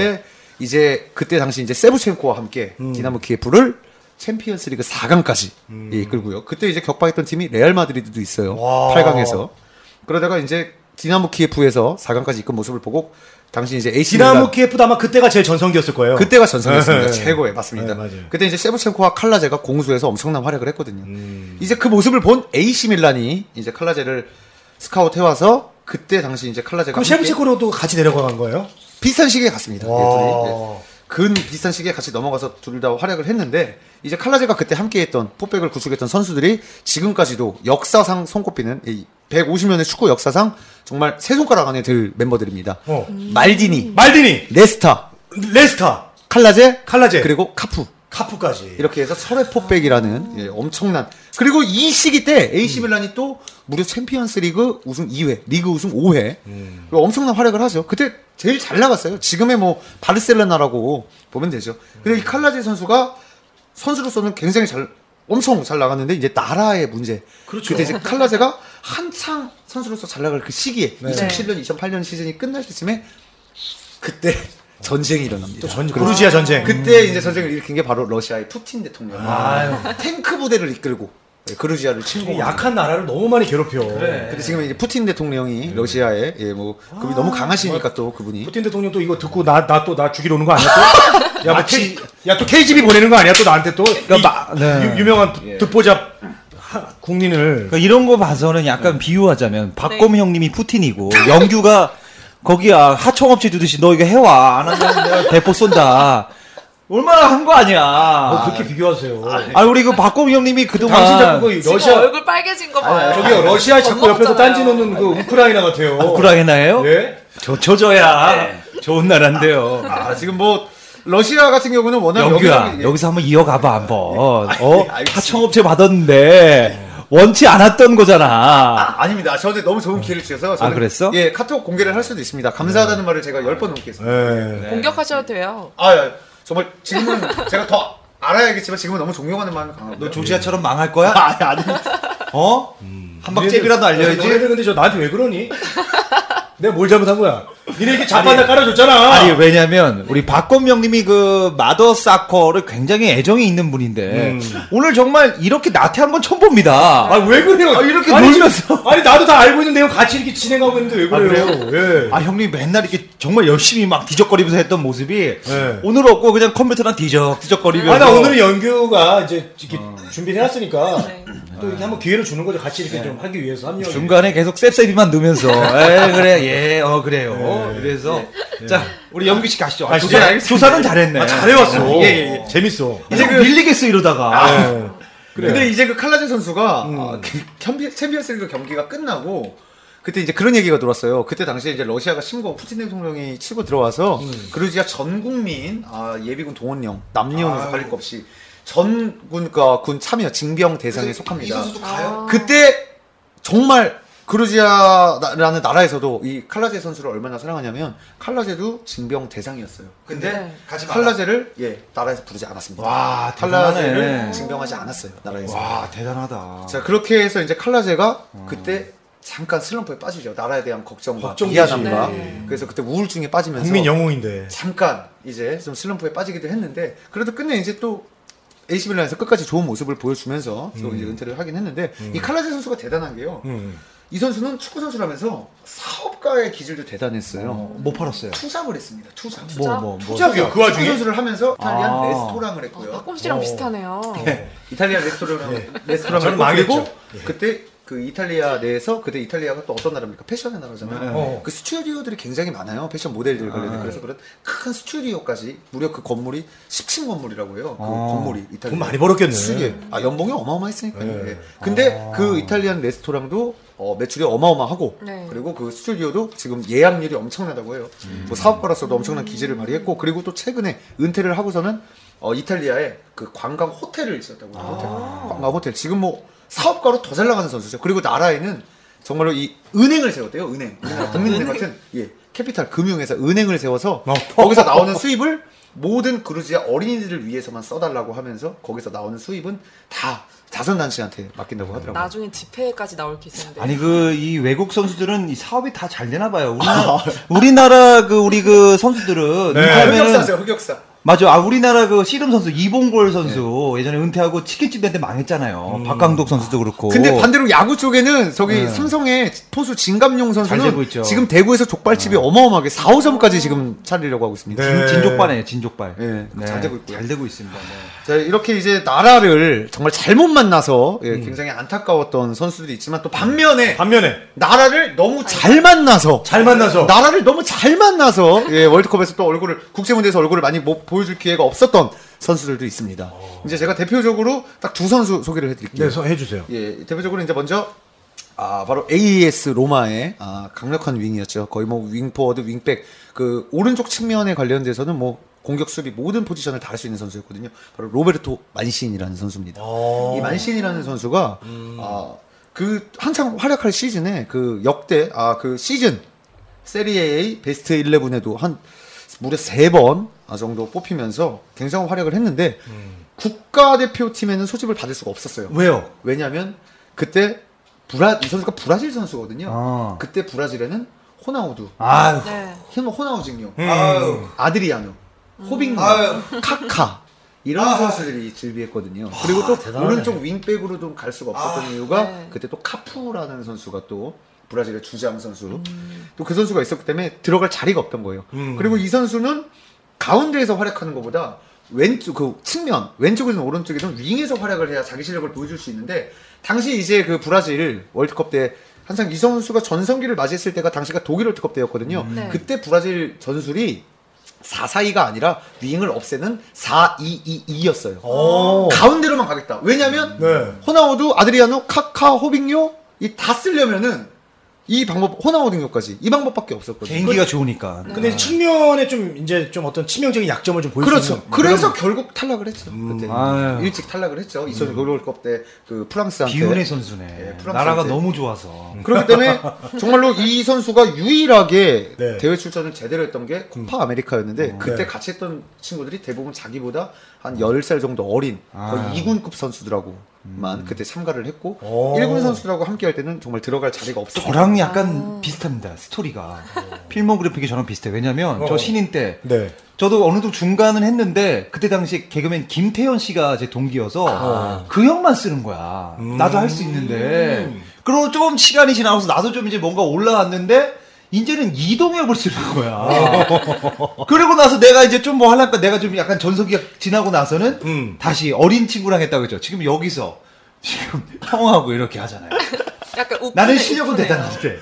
이제 그때 당시 이제 셰브첸코와 함께 음. 디나모 키예프를 챔피언스리그 4강까지 예, 이끌고요. 그때 이제 격파했던 팀이 레알 마드리드도 있어요. 와. 8강에서. 그러다가 이제 디나모 키예프에서 4강까지 이끈 모습을 보고 당시 이제 AC 디나모 키예프도 아마 그때가 제일 전성기였을 거예요. 그때가 전성이었습니다. 네. 최고의 맞습니다. 네. 그때 이제 셰브첸코와 칼라제가 공수에서 엄청난 활약을 했거든요. 음. 이제 그 모습을 본 AC 밀란이 이제 칼라제를 스카우트 해와서 그때 당시 이제 칼라제가 그럼 셰브첸코도 같이 내려간 거예요? 비슷한 시기에 갔습니다. 예. 예. 근 비슷한 시기에 같이 넘어가서 둘 다 활약을 했는데 이제 칼라제가 그때 함께했던 포백을 구축했던 선수들이 지금까지도 역사상 손꼽히는 이 150년의 축구 역사상 정말 세 손가락 안에 들 멤버들입니다. 어. 말디니, 말디니, 네스타, 네스타, 칼라제, 칼라제, 그리고 카푸. 카푸까지. 이렇게 해서 철의 포백이라는 예, 엄청난 그리고 이 시기 때 AC 밀란이 또 무려 챔피언스 리그 우승 2회, 리그 우승 5회 그리고 엄청난 활약을 하죠. 그때 제일 잘 나갔어요. 지금의 뭐 바르셀로나라고 보면 되죠. 근데 이 칼라제 선수가 선수로서는 굉장히 잘 엄청 잘 나갔는데 이제 나라의 문제. 그렇죠. 때 이제 칼라제가 한창 선수로서 잘 나갈 그 시기에 네. 2007년, 2008년 시즌이 끝날 때쯤에 그때 전쟁이 일어납니다. 또 전, 그루지아 전쟁. 그때 이제 전쟁을 일으킨 게 바로 러시아의 푸틴 대통령. 아유. 탱크 부대를 이끌고 예, 그루지아를 이 침공. 약한 나라를 너무 많이 괴롭혀. 근데 지금 이제 푸틴 대통령이 러시아에 예, 뭐 그분이 너무 강하시니까 또 그분이 푸틴 대통령 또 이거 듣고 나 나 또 나 죽이러 오는 거 아니야 또? 야, 뭐 K, 야, 또 KGB 보내는 거 아니야? 또 나한테 또? 이 마- 네. 유, 유명한 듣보잡 하- 국민을. 그러니까 이런 거 봐서는 약간 네. 비유하자면 박검 형님이 푸틴이고 영규가 거기야 하청업체 주듯이 너 이거 해와 안 하면 내가 대포 쏜다. 얼마나 한 거 아니야. 뭐 그렇게 비교하세요. 아 우리 그 박검 형님이 그동안 당신 자꾸 그 러시아 얼굴 빨개진 거 봐요. 저기요 러시아 자꾸 옆에서. 딴지 놓는 그 우크라이나 같아요. 우크라이나예요? 예? 저 저저야 좋은 나라인데요. 아, 지금 뭐 러시아 같은 경우는 워낙 영규야 여기저기- 여기서 한번 이어가봐 한번. 어 알겠습니다. 하청업체 받았는데 원치 않았던 거잖아. 아, 아닙니다. 저한테 너무 좋은 기회를 주셔서 저는 아, 그랬어? 예, 카톡 공개를 할 수도 있습니다. 감사하다는 말을 제가 열 번 넘게 했습니다. 예. 공격하셔도 돼요. 아, 예. 정말 지금은 [LAUGHS] 제가 더 알아야겠지만 지금은 너무 존경하는 마음이 강합니다. 너 조지아처럼 망할 거야? 아니 아니. 어? 한박잽이라도 알려야지. 근데 저 나한테 왜 그러니? [LAUGHS] 내가 뭘 잘못한 거야? 니네 이렇게 자판다 깔아줬잖아. 아니 왜냐면 우리 박건명님이 그 마더 사커를 굉장히 애정이 있는 분인데 음. 오늘 정말 이렇게 나태한 건 처음 봅니다. 아, 왜 그래요? 아, 이렇게 아니, 놀면서. 아니, 나도 다 알고 있는 내용 같이 이렇게 진행하고 있는데 왜 그래요? 예. 아 형님 맨날 이렇게 정말 열심히 막 뒤적거리면서 했던 모습이 네. 오늘 없고 그냥 컴퓨터랑 뒤적 뒤적거리면서 아, 나 오늘은 연규가 이제 이렇게 준비를 해놨으니까 네. 또 이렇게 한번 기회를 주는 거죠. 같이 이렇게 좀 하기 위해서 합류. 중간에 계속 셉셉이만 넣으면서 에 그래 예 어 그래요 그래서 자 우리 영규 씨 가시죠 아. 조사. 조사는 잘했네 아, 잘해왔어. 예, 예, 예. 재밌어. 이제 그 밀리겠어 이러다가 예. 그래. 근데 이제 그 칼라제 선수가 아, 그 챔피- 챔피언스리그 경기가 끝나고 그때 이제 그런 얘기가 돌았어요. 그때 당시에 이제 러시아가 침공, 푸틴 대통령이 치고 들어와서 그루지아 전 국민 아, 예비군 동원령 남녀노소 가릴 것 없이 전 군과 군 참여 징병 대상에 속합니다. 가요? 그때 정말 그루지아라는 나라에서도 이 칼라제 선수를 얼마나 사랑하냐면 칼라제도 징병 대상이었어요. 근데 네. 가지 마라. 칼라제를 예 나라에서 부르지 않았습니다. 와, 칼라제를. 징병하지 않았어요 나라에서. 와 대단하다 자 그렇게 해서 이제 칼라제가 그때 잠깐 슬럼프에 빠지죠. 나라에 대한 걱정과. 미안함과 네. 그래서 그때 우울증에 빠지면서 국민 영웅인데. 잠깐 이제 좀 슬럼프에 빠지기도 했는데 그래도 끝내 이제 또 AC 밀란에서 끝까지 좋은 모습을 보여주면서 또 이제 은퇴를 하긴 했는데 이 칼라제 선수가 대단한 게요. 음. 이 선수는 축구 선수라면서 사업가의 기질도 대단했어요. 못 팔았어요 투잡을 했습니다. 투잡. 뭐뭐 뭐, 투잡이요? 그 와중에? 선수를 하면서 이탈리안 아. 레스토랑을 했고요. 박곰 씨랑 어. 비슷하네요. 네. 이탈리아 레스토랑 예. 레스토랑을 저는 했고 그리고 망했죠. 예. 그때 그 이탈리아 내에서 그때 이탈리아가 또 어떤 나라입니까? 패션의 나라잖아요. 네. 그 스튜디오들이 굉장히 많아요. 패션 모델들 관련된 그래서 그런 큰 스튜디오까지 무려 그 건물이 10층 건물이라고 해요. 그 건물이 이탈리아. 돈 많이 벌었겠네. 수게. 아 연봉이 어마어마했으니까요. 네. 예. 근데 그 이탈리안 레스토랑도 어, 매출이 어마어마하고 네. 그리고 그 스튜디오도 지금 예약률이 엄청나다고 해요. 뭐 사업가로서도 엄청난 기질을 발휘했고 그리고 또 최근에 은퇴를 하고서는 어, 이탈리아에 그 관광 호텔을 있었다고 해요. 호텔. 관광 호텔. 지금 뭐 사업가로 더 잘 나가는 선수죠. 그리고 나라에는 정말로 이 은행을 세웠대요. 은행. 우리나라 국민은행 같은 예 캐피탈 금융회사 은행을 세워서 어. 거기서 나오는 수입을 모든 그루지아 어린이들을 위해서만 써달라고 하면서 거기서 나오는 수입은 다 자선단체한테 맡긴다고 하더라고요. 나중에 집회까지 나올 기세인데. 아니 그 이 외국 선수들은 이 사업이 다 잘 되나 봐요. 우리나라, 우리나라 그 우리 그 선수들은 네. 흑역사세요, 흑역사. 맞아. 아 우리나라 그 씨름 선수 이봉골 선수 예전에 은퇴하고 치킨집한테 망했잖아요. 박강덕 선수도 그렇고. 근데 반대로 야구 쪽에는 저기 삼성의 포수 진감용 잘 선수는. 지금 대구에서 족발집이 어마어마하게 4, 5점까지 지금 차리려고 하고 있습니다. 네. 진, 진족발이에요. 진족발. 예, 잘 되고 있고요. 잘 되고 있습니다. 네. 자, 이렇게 이제 나라를 정말 잘못 만나서 예, 굉장히 안타까웠던 선수들이 있지만 또 반면에 반면에 나라를 너무 잘 만나서 잘 만나서 나라를 너무 잘 만나서 예, 월드컵에서 또 얼굴을 국제 무대에서 얼굴을 많이 못 보 여줄 기회가 없었던 선수들도 있습니다. 이제 제가 대표적으로 딱 두 선수 소개를 해드릴게요. 네, 서 해주세요. 예, 대표적으로 이제 먼저 아 바로 AES 로마의 아, 강력한 윙이었죠. 거의 뭐 윙포워드, 윙백 그 오른쪽 측면에 관련돼서는 뭐 공격 수비 모든 포지션을 다 할 수 있는 선수였거든요. 바로 로베르토 만신이라는 선수입니다. 이 만신이라는 선수가 아, 그 한창 활약할 시즌에 그 역대 아 그 시즌 세리에 A 베스트 11에도 한 무려 세번 아, 정도 뽑히면서 굉장한 활약을 했는데 국가대표팀에는 소집을 받을 수가 없었어요. 왜요? 왜냐하면 그때 브라 이 선수가 브라질 선수거든요. 아. 그때 브라질에는 호나우두, 아유. 네. 호나우징요, 아유. 아드리아노, 호빙, 아유. 카카 이런 선수들이 즐비했거든요. 그리고 또 대단하네. 오른쪽 윙백으로 좀 갈 수가 없었던 이유가 네. 그때 또 카푸라는 선수가 또 브라질의 주장 선수 또그 선수가 있었기 때문에 들어갈 자리가 없던 거예요. 음. 그리고 이 선수는 가운데에서 활약하는 것보다 왼쪽 그 측면 왼쪽이든 오른쪽이든 윙에서 활약을 해야 자기 실력을 보여줄 수 있는데 당시 이제 그 브라질 월드컵 때 항상 이 선수가 전성기를 맞이했을 때가 당시가 독일 월드컵 때였거든요. 네. 그때 브라질 전술이 4-4-2가 아니라 윙을 없애는 4-2-2-2였어요. 오. 가운데로만 가겠다. 왜냐면 네. 호나우두, 아드리아노, 카카, 호빙요 이 다 쓰려면은 이 방법 호나우딩요까지 이 방법밖에 없었거든요. 개인기가 좋으니까. 근데 측면에 좀 이제 좀 어떤 치명적인 약점을 좀수 그렇죠. 그래서 결국 탈락을 했죠. 그때 아유. 일찍 탈락을 했죠. 2000 월드컵 때 그 프랑스한테 비운의 선수네. 예, 프랑스한테. 나라가 너무 좋아서. 그렇기 때문에 정말로 이 선수가 유일하게 네. 대회 출전을 제대로 했던 게 코파 아메리카였는데 그때 네. 같이 했던 친구들이 대부분 자기보다 한 10살 정도 어린 거의 아. 2군급 선수들하고 만 그때 참가를 했고 오. 1군 선수들하고 함께 할 때는 정말 들어갈 자리가 없었고 저랑 약간 비슷합니다. 스토리가. 필모 그래픽이 저랑 비슷해. 왜냐면 어. 저 신인 때 네. 저도 어느 정도 중간은 했는데 그때 당시 개그맨 김태현 씨가 제 동기여서 아. 그 형만 쓰는 거야. 음. 나도 할 수 있는데. 그리고 좀 시간이 지나서 나도 좀 이제 뭔가 올라왔는데 이제는 이동엽을 쓰는 거야. [LAUGHS] [LAUGHS] 그리고 나서 내가 이제 좀 뭐 하려니까 내가 좀 약간 전성기가 지나고 나서는 음. 다시 어린 친구랑 했다고 했죠. 지금 여기서 지금 형하고 이렇게 하잖아요. [LAUGHS] 약간 웃프네, 나는 실력은. 대단한데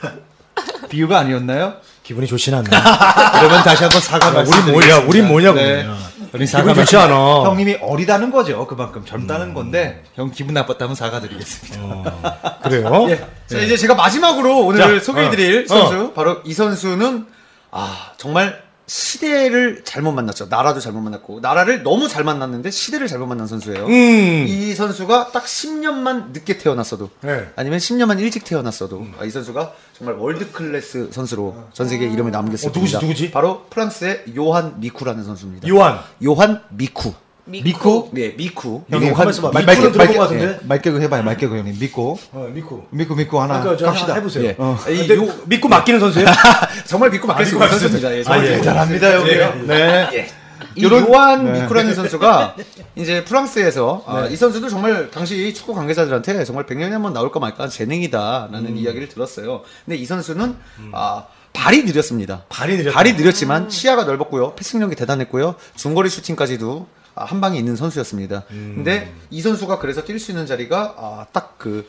비유가 아니었나요? 기분이 좋진 않네. 그러면 다시 한번 사과 야, 우린 말씀드리겠습니다. 뭐야? 우린 뭐냐고. 네. 야. 우린 기분 좋지 않아. 형님이 어리다는 거죠. 그만큼 젊다는 건데 형 기분 나빴다면 사과드리겠습니다. 어, [LAUGHS] 그래요? 예. 자, 이제 제가 마지막으로 오늘 자, 소개해드릴 어, 선수 바로 이 선수는 아 정말 시대를 잘못 만났죠. 나라도 잘못 만났고 나라를 너무 잘 만났는데 시대를 잘못 만난 선수예요. 음. 이 선수가 딱 10년만 늦게 태어났어도 네. 아니면 10년만 일찍 태어났어도 아, 이 선수가 정말 world class 선수로 전 세계 이름을 남겼을 어, 누구지. 누구지? 바로 프랑스의 요한 미쿠라는 선수입니다. 요한. 요한 미쿠. 미쿠? 네, 미쿠. 형님, 요한 가만 있어봐. 미쿠. 말개그 들어본 것 같은데? 말개그 해봐요. 말개그 형님 믿고 어, 미쿠. 믿고 믿고 하나 그러니까 저 갑시다. 해보세요. 예. 어. 이 근데 요- 믿고 맡기는 선수예요? [LAUGHS] 정말 믿고 맡길 수 믿고 있는 맡길 수 선수입니다. 예, 아, 예. 대단합니다 형님. 네. 예. 이 요한 네. 미쿠라는 선수가 [LAUGHS] 이제 프랑스에서 아, 이 선수도 정말 당시 축구 관계자들한테 정말 100년에 한 번 나올까 말까 한 재능이다라는 이야기를 들었어요. 근데 이 선수는 아, 발이 느렸습니다. 발이 느렸다. 발이 느렸지만 시야가 넓었고요. 패싱력이 대단했고요. 중거리 슈팅까지도 아, 한 방에 있는 선수였습니다. 근데 이 선수가 그래서 뛸 수 있는 자리가 아, 딱그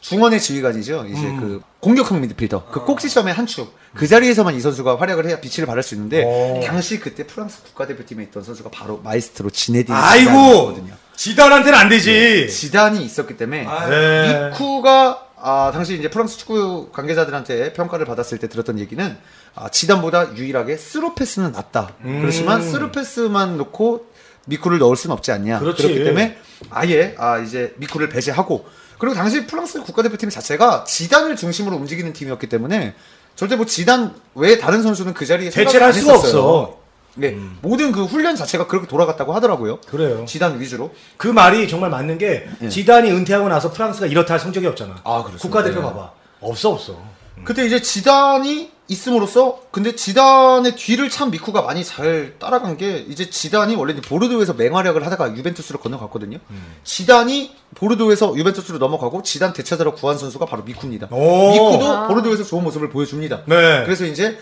중원의 지휘관이죠. 이제 그 공격형 미드필더, 그 꼭지점의 한 축. 그 자리에서만 이 선수가 활약을 해야 빛을 발할 수 있는데 오. 당시 그때 프랑스 국가대표팀에 있던 선수가 바로 마에스트로 지네딘 아이고. 지단이었거든요. 지단한테는 안 되지. 지단이 있었기 때문에 네. 미쿠가 아, 당시 이제 프랑스 축구 관계자들한테 평가를 받았을 때 들었던 얘기는 아, 지단보다 유일하게 스루 패스는 낫다. 음. 그렇지만 스루 패스만 놓고 미쿠를 넣을 수는 없지 않냐. 그렇지. 기 때문에 아예 아, 이제 미쿠를 배제하고 그리고 당시 프랑스 국가대표팀 자체가 지단을 중심으로 움직이는 팀이었기 때문에 절대 뭐 지단 외에 다른 선수는 그 자리에 대체를 생각을 할안 수가. 없어. 네, 모든 그 훈련 자체가 그렇게 돌아갔다고 하더라고요. 그래요. 지단 위주로. 그 말이 정말 맞는 게 지단이 은퇴하고 나서 프랑스가 이렇다 할 성적이 없잖아. 아, 그렇습니다. 국가대표 네. 봐봐. 없어 없어. 그때 이제 지단이 있음으로써 근데 지단의 뒤를 참 미쿠가 많이 잘 따라간 게 이제 지단이 원래 이제 보르도에서 맹활약을 하다가 유벤투스로 건너갔거든요. 지단이 보르도에서 유벤투스로 넘어가고 지단 대체자로 구한 선수가 바로 미쿠입니다. 오. 미쿠도 보르도에서 좋은 모습을 보여줍니다. 네. 그래서 이제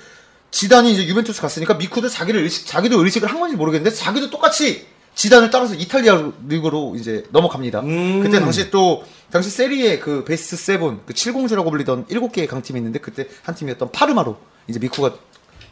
지단이 이제 유벤투스 갔으니까 미쿠도 자기를 의식, 자기도 의식을 한 건지 모르겠는데 자기도 똑같이 지단을 따라서 이탈리아 리그로 이제 넘어갑니다. 음. 그때 당시 또 당시 세리에 그 best seven 그 7공주라고 불리던 7개의 강팀이 있는데 그때 한 팀이었던 파르마로 이제 미쿠가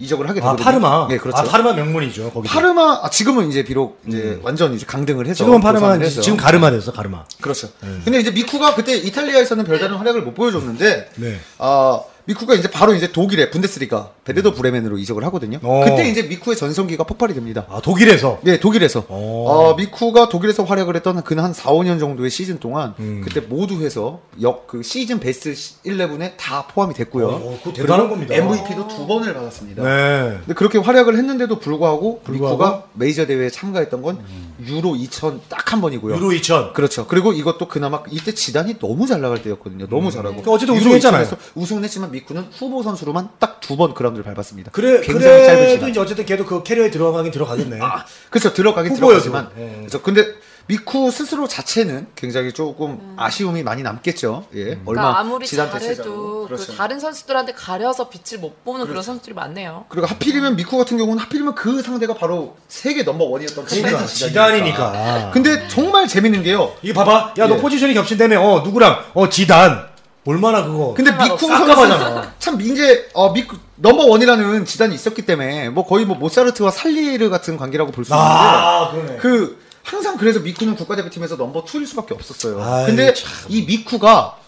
이적을 하게 아 되거든요. 파르마. 네, 그렇죠. 아 파르마 명문이죠. 거기. 파르마 아, 지금은 이제 비록 이제 완전 이제 강등을 해서 지금은 파르마. 지금 가르마 됐어 가르마. 그렇죠. 근데 이제 미쿠가 그때 이탈리아에서는 별다른 활약을 못 보여줬는데, 네. 아 미쿠가 이제 바로 이제 독일의 분데스리가 베르더 브레멘으로 이적을 하거든요. 어. 그때 이제 미쿠의 전성기가 폭발이 됩니다. 아 독일에서. 네, 독일에서. 오. 어, 미쿠가 독일에서 활약을 했던 근 한 4, 5년 정도의 시즌 동안 음. 그때 모두 해서 역 그 시즌 베스트 11에 다 포함이 됐고요. 어, 그거 대단한 겁니다. MVP도 두 번을 받았습니다. 네. 근데 그렇게 활약을 했는데도 불구하고, 불구하고? 미쿠가 메이저 대회에 참가했던 건 유로 2000 딱 한 번이고요. 유로 2000. 그렇죠. 그리고 이것도 그나마 이때 지단이 너무 잘 나갈 때였거든요. 너무 잘하고. 그 어쨌든 우승했잖아요. 2000에서 우승은 했지만 미쿠는 후보 선수로만 딱 두 번 그라운드를 밟았습니다. 그래 굉장히 짧은 그래도 시간. 이제 어쨌든 걔도 그 커리어에 들어가긴 들어가겠네. 아, 그렇죠. 들어가긴. 들어가지만. 예. 그렇죠. 근데 미쿠 스스로 자체는 굉장히 조금 아쉬움이 많이 남겠죠. 예. 음. 얼마 그러니까 아무리 지단 잘해도. 그 그렇죠. 다른 선수들한테 가려서 빛을 못 보는 그런 선수들이 많네요. 그리고 하필이면 미쿠 같은 경우는 하필이면 그 상대가 바로 세계 넘버 원이었던 그러니까 지단이니까. 지단이니까. 근데 정말 재밌는 게요. 이거 봐봐. 야너 예. 포지션이 겹친다며. 어 누구랑? 어 지단. 얼마나 그거. 근데 미쿠 깜깜하잖아. 선수 참 이제 어 미쿠 넘버 원이라는 지단이 있었기 때문에 뭐 거의 뭐 모차르트와 살리에르 같은 관계라고 볼 수 있는데 아 그러네. 그 항상 그래서 미쿠는 국가대표팀에서 넘버 2일 수밖에 없었어요. 아이, 근데 참. 이 미쿠가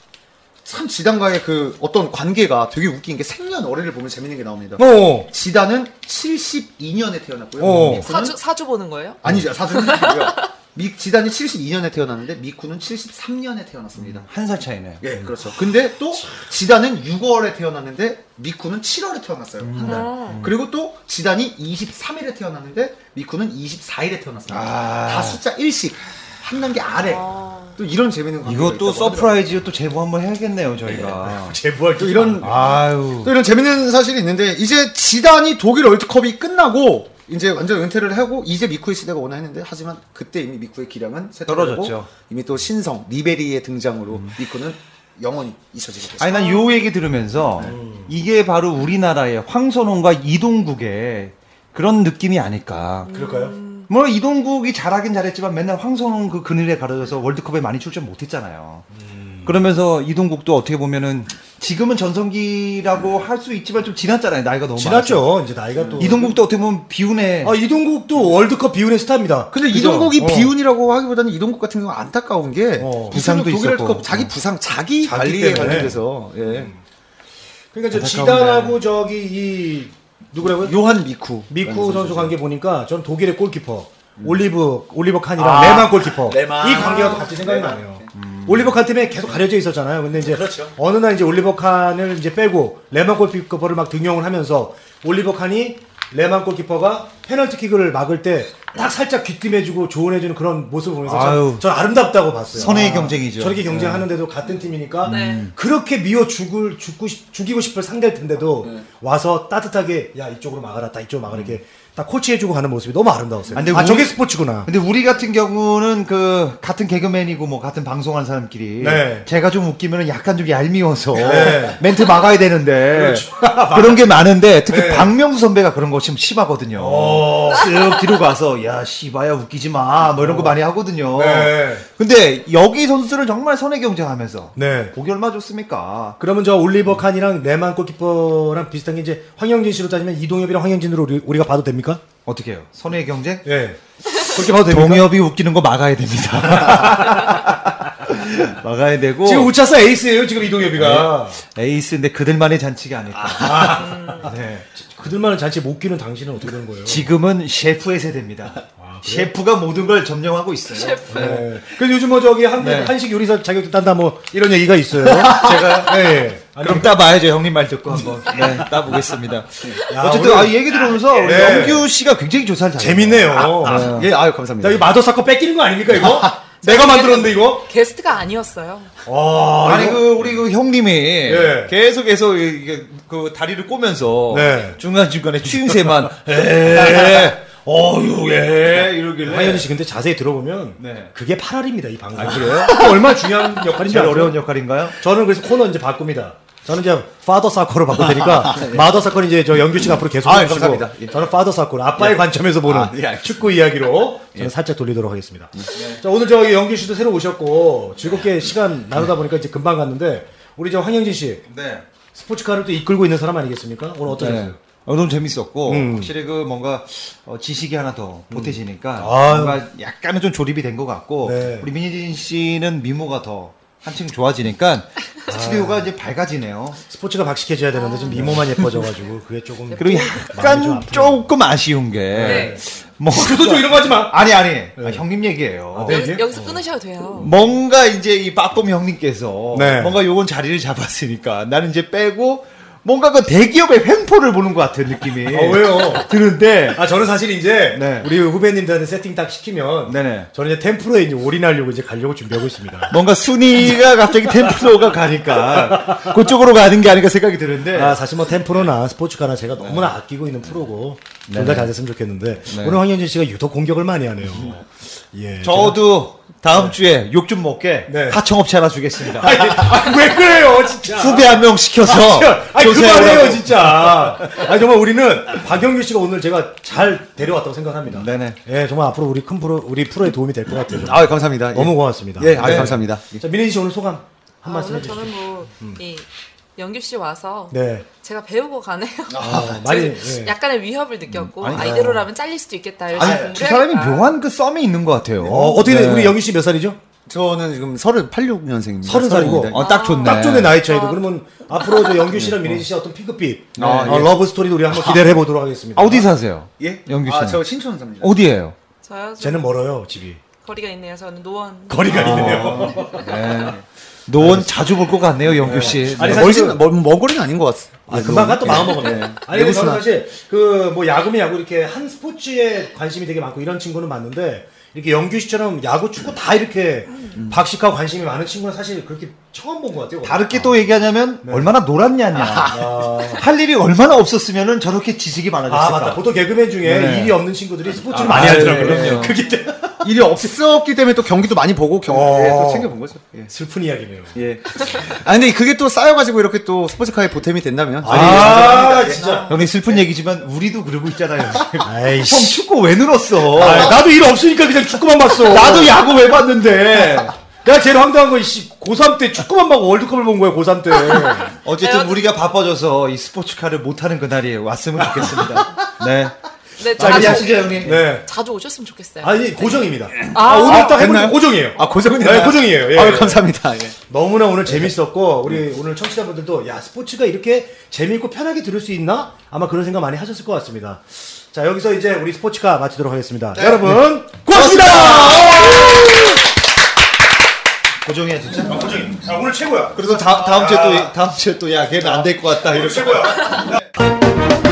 참 지단과의 그 어떤 관계가 되게 웃긴 게 생년월일을 보면 재밌는 게 나옵니다. 어. 지단은 72년에 태어났고요. 어. 미쿠는 사주 사주 보는 거예요? 아니죠 사주는 아니고요. [LAUGHS] 미 지단이 72년에 태어났는데 미쿠는 73년에 태어났습니다. 한 살 차이네. 예, 그렇죠. 근데 또 지단은 6월에 태어났는데 미쿠는 7월에 태어났어요. 한 달. 그리고 또 지단이 23일에 태어났는데 미쿠는 24일에 태어났습니다. 아. 다 숫자 1씩 한 단계 아래. 또 이런 재밌는 관계가 이것도. 서프라이즈 또 제보 한번 해야겠네요, 저희가. [LAUGHS] 제보할 또 이런 아유. 또 이런 재밌는 사실이 있는데 이제 지단이 독일 월드컵이 끝나고 이제 완전 은퇴를 하고 이제 미쿠의 시대가 오나 했는데 하지만 그때 이미 미쿠의 기량은 떨어졌죠. 이미 또 신성 리베리의 등장으로 미쿠는 영원히 잊혀지게 됐습니다. 아니 난 요 얘기 들으면서 이게 바로 우리나라의 황선홍과 이동국의 그런 느낌이 아닐까. 그럴까요? 뭐 이동국이 잘하긴 잘했지만 맨날 황선홍 그 그늘에 가려져서 월드컵에 많이 출전 못했잖아요. 그러면서 이동국도 어떻게 보면은 지금은 전성기라고 할 수 있지만 좀 지났잖아요. 나이가 너무 많아서. 지났죠. 이제 나이가 또. 이동국도 어떻게 보면 비운의 아 이동국도 월드컵 비운의 스타입니다. 근데 그죠? 이동국이 어. 비운이라고 하기보다는 이동국 같은 경우는 안타까운 게 어. 부상도 부상도 독일 있었고. 자기 부상 자기, 자기 관리에. 관련돼서 예. 그러니까 저. 지단하고 저기 이 누구라고요? 요한 미쿠 미쿠 선수 관계 보니까 저는 독일의 골키퍼 올리브 올리버 칸이랑 아, 레만 골키퍼 레만. 이 관계가 또 같이 생각이 레만. 나네요. 올리버 칸 팀에 계속 가려져 있었잖아요. 근데 이제 그렇죠. 어느 날 이제 올리버 칸을 이제 빼고 레만 골키퍼를 막 등용을 하면서 올리버 칸이 레만 골키퍼가 페널티킥을 막을 때 딱 살짝 귀띔해주고 조언해주는 그런 모습을 보면서 아유. 전, 전 아름답다고 봤어요. 선의의 아, 경쟁이죠. 저렇게 경쟁하는데도 같은 팀이니까 네. 그렇게 미워 죽을 죽고 싶, 죽이고 싶을 상대일 텐데도 네. 와서 따뜻하게 야 이쪽으로 막아라, 딱 이쪽으로 막아라 이렇게 딱 코치해주고 가는 모습이 너무 아름다웠어요. 아, 아, 근데 우리- 저게 스포츠구나. 근데 우리 같은 경우는 그 같은 개그맨이고 뭐 같은 방송하는 사람끼리 네. 제가 좀 웃기면 약간 좀 얄미워서 네. [LAUGHS] 멘트 막아야 되는데 [LAUGHS] 그런게 많은데 특히 네. 박명수 선배가 그런 거좀 심하거든요. 어. 쓱 뒤로 가서 야 씨바야 웃기지 마 뭐 이런 거 많이 하거든요. 네. 근데 여기 선수들은 정말 선의 경쟁하면서 네. 보기 얼마 좋습니까? 그러면 저 올리버 칸이랑 레만 골키퍼랑 비슷한 게 이제 황영진 씨로 따지면 이동엽이랑 황영진으로 우리, 우리가 봐도 됩니까? 어떻게 해요? 선의 경쟁? 예. 그렇게 봐도 됩니까? 동엽이 웃기는 거 막아야 됩니다. [LAUGHS] 막아야 되고 지금 우차사 에이스예요, 지금 이동엽이가. 에이스인데 그들만의 잔치가 아닐까. 네. 그들만은 잔치 못 끼는 당신은 어떻게 되는 거예요? 지금은 셰프의 세대입니다. 셰프가 모든 걸 점령하고 있어요. 네. 그래서 요즘 뭐 저기 한국 네. 한식 요리사 자격증 딴다 뭐 이런 얘기가 있어요. [LAUGHS] 제가 예. 예. 아니, 그럼 따봐야죠. 형님 말 듣고 한번 [LAUGHS] 네, 따보겠습니다. 야, 어쨌든 오늘- 아, 이 얘기 우리 네. 영규 씨가 굉장히 조사를 잘해요. 재밌네요. 아, 예, 아유 감사합니다. 자, 이 마더 사건 뺏기는 거 아닙니까 이거? [LAUGHS] 내가 만들었는데 이거? 게스트가 아니었어요. 와, 아니 이거- 그 우리 그 형님이 예. 계속해서 이게 그 다리를 꼬면서 네. 중간 중간에 추임새만 에 [LAUGHS] 어유 예 이러길래 황현희 씨 근데 자세히 들어보면 네. 그게 8알입니다 이 방송. 아, 그래요? 얼마나 중요한 역할인지? 어려운 역할인가요? 저는 그래서 코너 이제 바꿉니다. 저는 이제 파더 사코로 바꿀 테니까 마더 사건 이제 저 영규 씨가 앞으로 계속 아, 해주시고 감사합니다. 예. 저는 파더 사건 아빠의 관점에서 보는 아, 예. 축구 이야기로 저는 살짝 돌리도록 하겠습니다. 자 오늘 저 영규 씨도 새로 오셨고 즐겁게 시간 나누다 보니까 이제 금방 갔는데 우리 저 황영진 씨 네. 스포츠카를 또 이끌고 있는 사람 아니겠습니까? 오늘 어떠셨어요? 네. 어, 너무 재밌었고 음. 확실히 그 뭔가 어, 지식이 하나 더 보태지니까 아유. 뭔가 약간은 좀 조립이 된 것 같고 네. 우리 민희진 씨는 미모가 더 한층 좋아지니까 스튜디오가 이제 밝아지네요. 스포츠가 박식해져야 되는데 좀 미모만 예뻐져가지고 그게 조금 그리고 약간. 조금 아쉬운 게 네. 뭐 그도 좀 이런 거 하지 마. 아니 아니 아, 형님 얘기예요. 네. 여기서, 이게? 여기서 끊으셔도 돼요. 뭔가 이제 이 빠꼼 형님께서 네. 뭔가 요건 자리를 [LAUGHS] 잡았으니까 나는 이제 빼고 뭔가 그 대기업의 횡포를 보는 것 같은 느낌이 아, 왜요? 드는데 아 저는 사실 이제 네. 우리 후배님들한테 세팅 딱 시키면 네네. 저는 이제 템프로에 이제 올인하려고 이제 가려고 준비하고 있습니다. 뭔가 순위가 갑자기 템플로가 가니까 그쪽으로 가는 게 아닌가 생각이 드는데 아 사실 뭐 템프로나 스포츠카나 제가 너무나 아끼고 있는 프로고 둘 다 잘 됐으면 좋겠는데 오늘 황현진 씨가 유독 공격을 많이 하네요. 예. 저도 다음 주에 욕 좀 먹게 네. 하청업체 하나 주겠습니다. 아니, 아니, 왜 그래요 진짜? 후배 한 명 시켜서 조사해오라고. 그만해요 진짜. 아니 정말 우리는 박영규 씨가 오늘 제가 잘 데려왔다고 생각합니다. 네네. 예 정말 앞으로 우리 큰 프로 우리 프로에 도움이 될 것 같아요. 아유 감사합니다. 너무 예. 고맙습니다. 예, 아유 네. 감사합니다. 자 민혜 씨 오늘 소감 한 아, 말씀 오늘 해주시죠. 저는 뭐, 이, 영규 씨 와서 네. 제가 배우고 가네요. 아, [LAUGHS] 많이 예. 약간의 위협을 느꼈고, 아니, 아, 이대로라면 잘릴 수도 있겠다. 아니 두 사람이 해야겠다. 묘한 그 썸이 있는 것 같아요. 어, 어떻게 돼? 네. 우리 영규 씨 몇 살이죠? 저는 지금 88년생입니다. 서른 살이고. 어, 딱 좋네. 딱 좋네 나이 차이도. 그러면 앞으로 저 영규 씨랑 미래지 씨 어떤 핑크빛 아, 어, 예. love story도 우리 한번 기대를 해보도록 하겠습니다. 아, 어디 사세요? 예? 영규 아, 씨는? 저 신촌 삽니다. 어디예요? 저요? 저 쟤는 멀어요 집이. 거리가 있네요. 저는 노원. 거리가 아. 있네요. [LAUGHS] 네. 노원 자주 볼 것 같네요, 영규 씨. 아니, 네. 사실 멀진, 멀, 먼 거리는 아닌 것 같습니다. 아, 금방 가또 마음 먹었네. 네. 아니, 근데 저는. 사실, 그, 뭐, 야구면 야구 이렇게 한 스포츠에 관심이 되게 많고 이런 친구는 맞는데, 이렇게 영규 씨처럼 야구, 축구 다 이렇게 박식하고 관심이 많은 친구는 사실 그렇게 처음 본 것 같아요. 다르게 또 얘기하냐면 얼마나 놀았냐냐. 할 일이 얼마나 없었으면은 저렇게 지식이 많아졌을까. 아, 맞다. 보통 개그맨 중에 네. 일이 없는 친구들이 스포츠를 아, 많이 아, 하더라고요. 네, 그럼요. 그게 때- 일이 없었기 때문에 또 경기도 많이 보고 경기에 어. 또 챙겨본 거죠. 예. 슬픈 이야기네요. 예. 아 근데 그게 또 쌓여가지고 이렇게 또 스포츠카에 보탬이 된다면 아, 진짜. 형님 슬픈 얘기지만 우리도 그러고 있잖아요. 지금. 형 아이씨. 축구 왜 늘었어? 아, 나도 일 없으니까 그냥 축구만 봤어. 나도 야구 왜 봤는데? [LAUGHS] 내가 제일 황당한 건, 씨, 고3 때 축구만 보고 월드컵을 본 거야, 고3 때. 어쨌든 우리가 바빠져서 이 스포츠카를 못하는 그날이 왔으면 좋겠습니다. 네. 네, 자, 자주, 이해하시죠, 형님? 네. 자주 오셨으면 좋겠어요. 아니, 고정입니다. 아, 오늘 딱 해보니까 됐나요? 고정이에요. 아 고정이 네, 고정이에요. 예. 아 감사합니다. 예. 너무나 오늘 재밌었고 우리 오늘 청취자분들도 야 스포츠가 이렇게 재미있고 편하게 들을 수 있나 아마 그런 생각 많이 하셨을 것 같습니다. 자 여기서 이제 우리 스포츠카 마치도록 하겠습니다. 여러분 고맙습니다. 고정이야, 진짜. 고정이. 야, 오늘 최고야. 그래서 다, 다음 주에 또, 다음 주에 또, 야, 걔는 안 될 것 같다. 이렇게. 최고야. [LAUGHS]